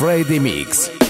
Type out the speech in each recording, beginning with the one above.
Freddy Mix.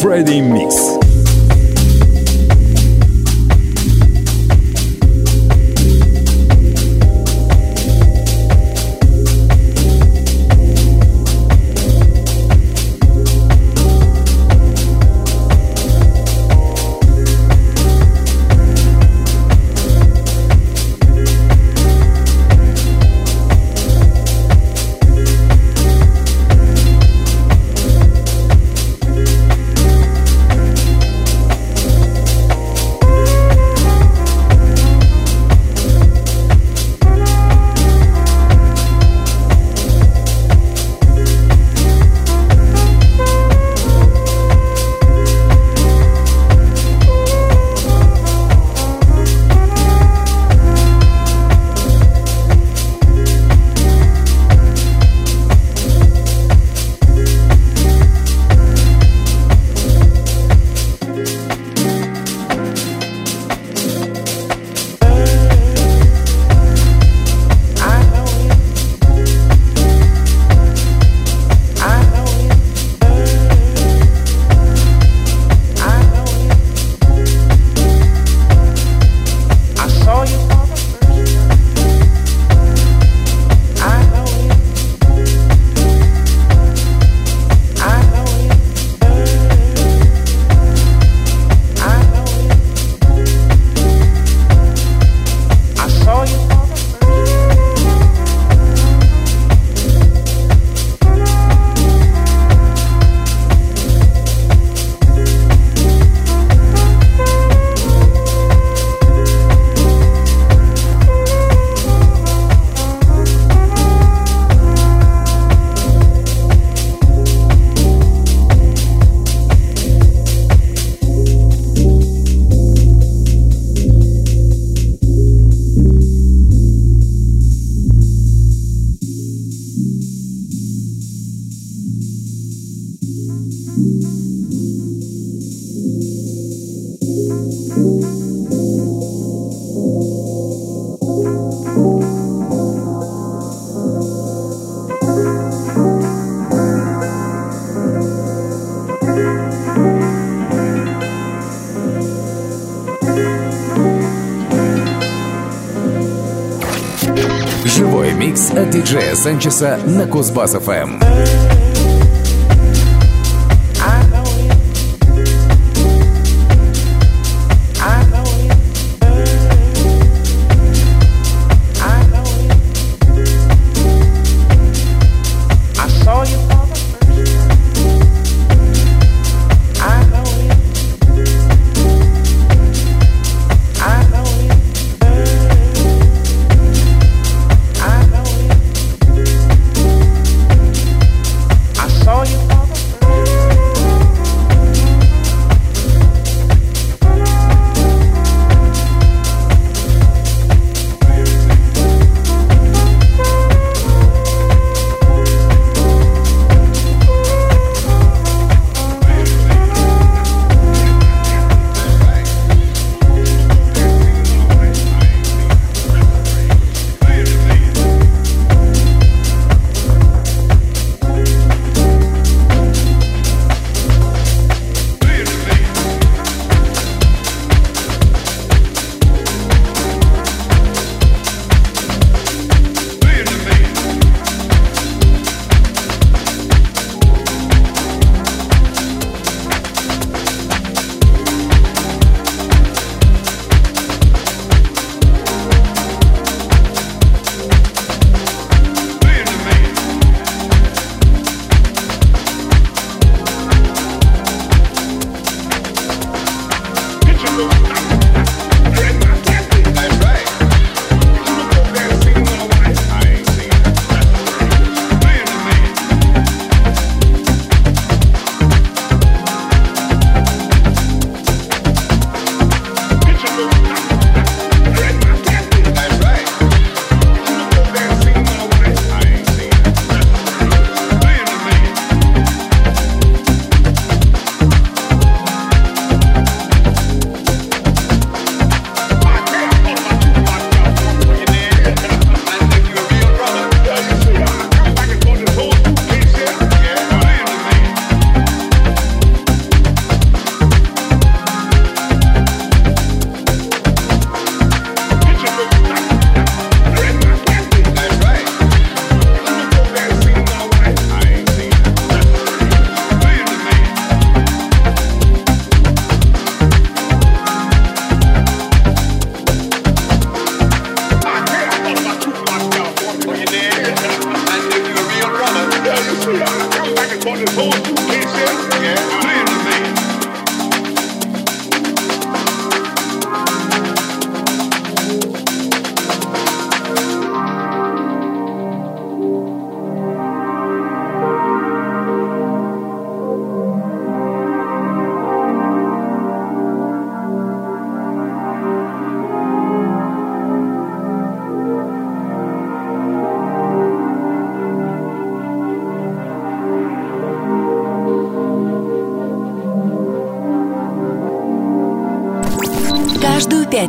Friday Mix. Диджея Санчеса на Кузбасс-ФМ.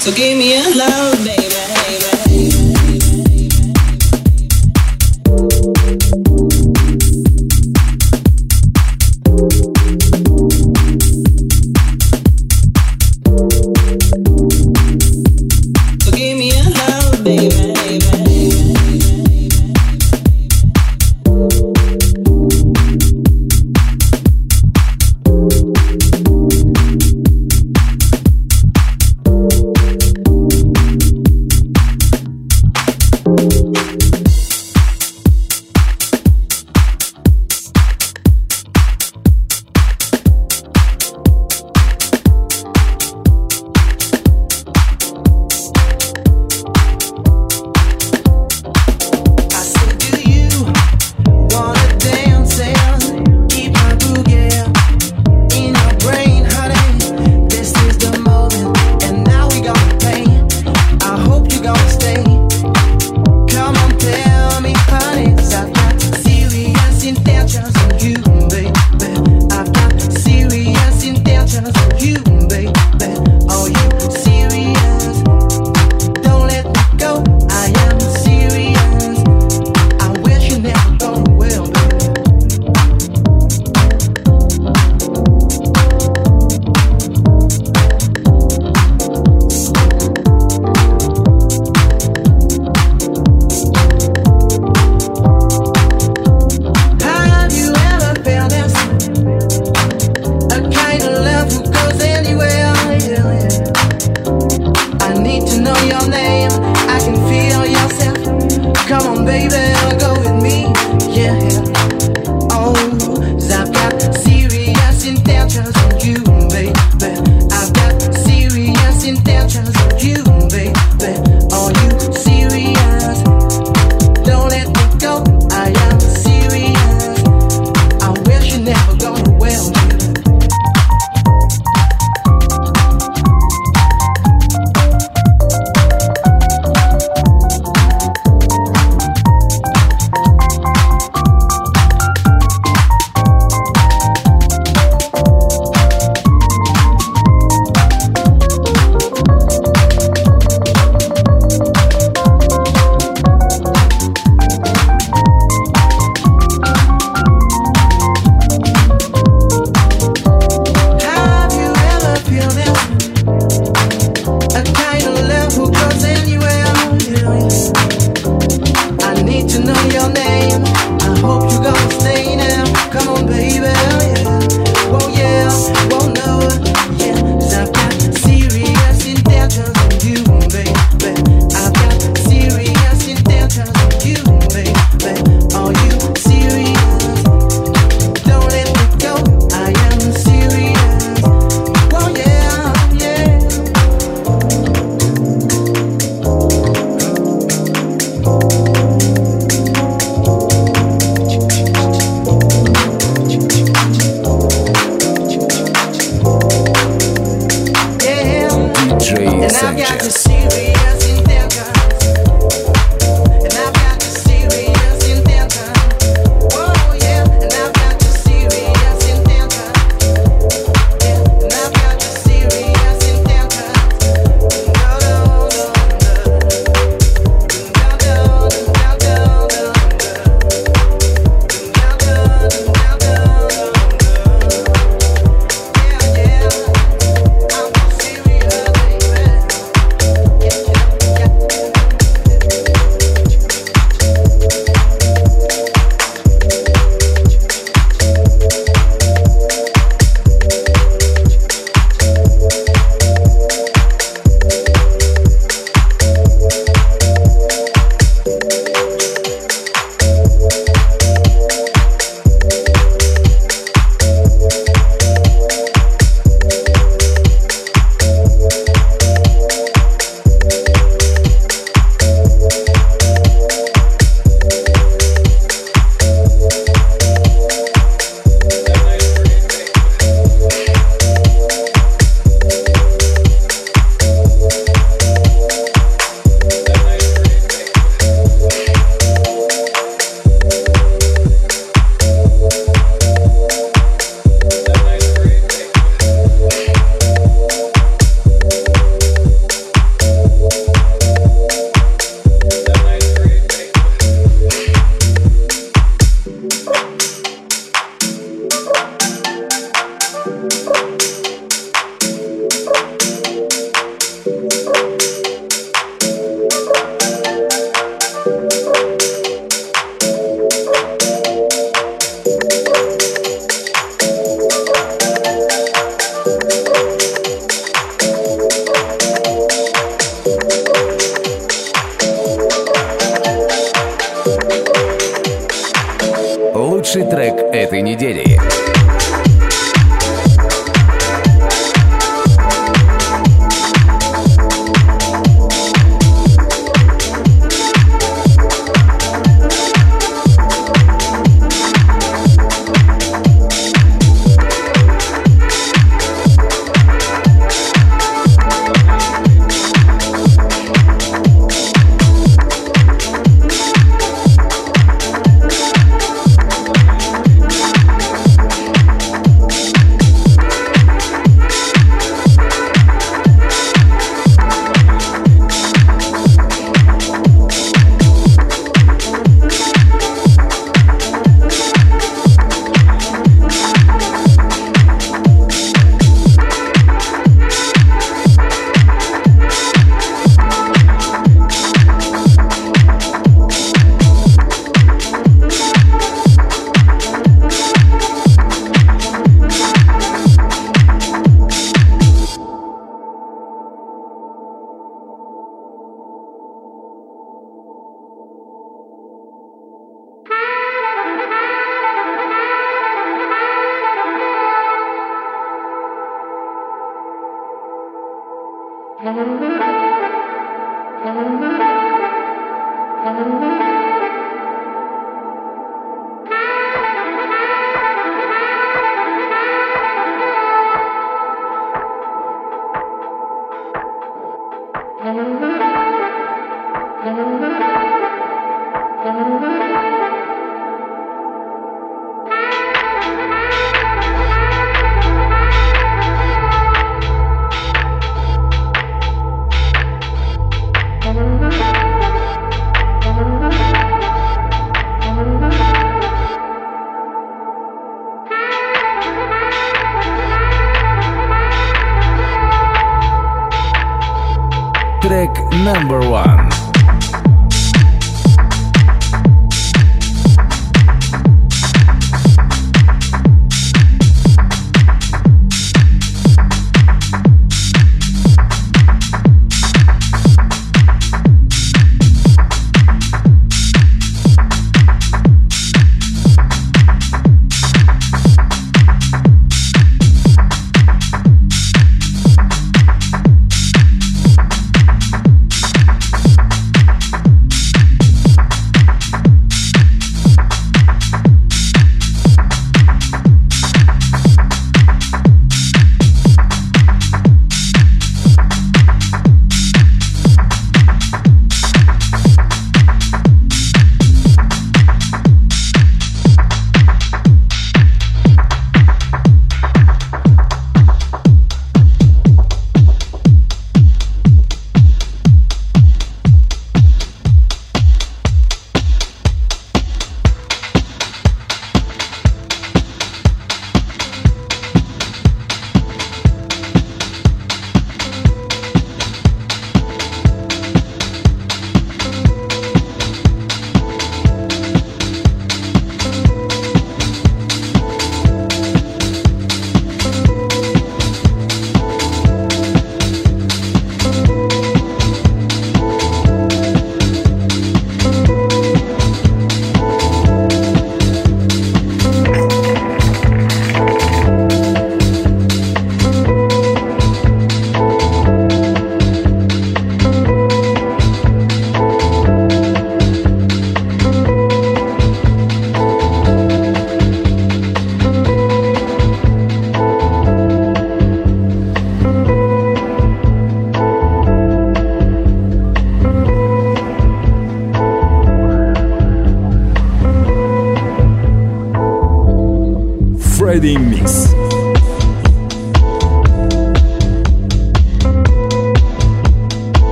So give me a love.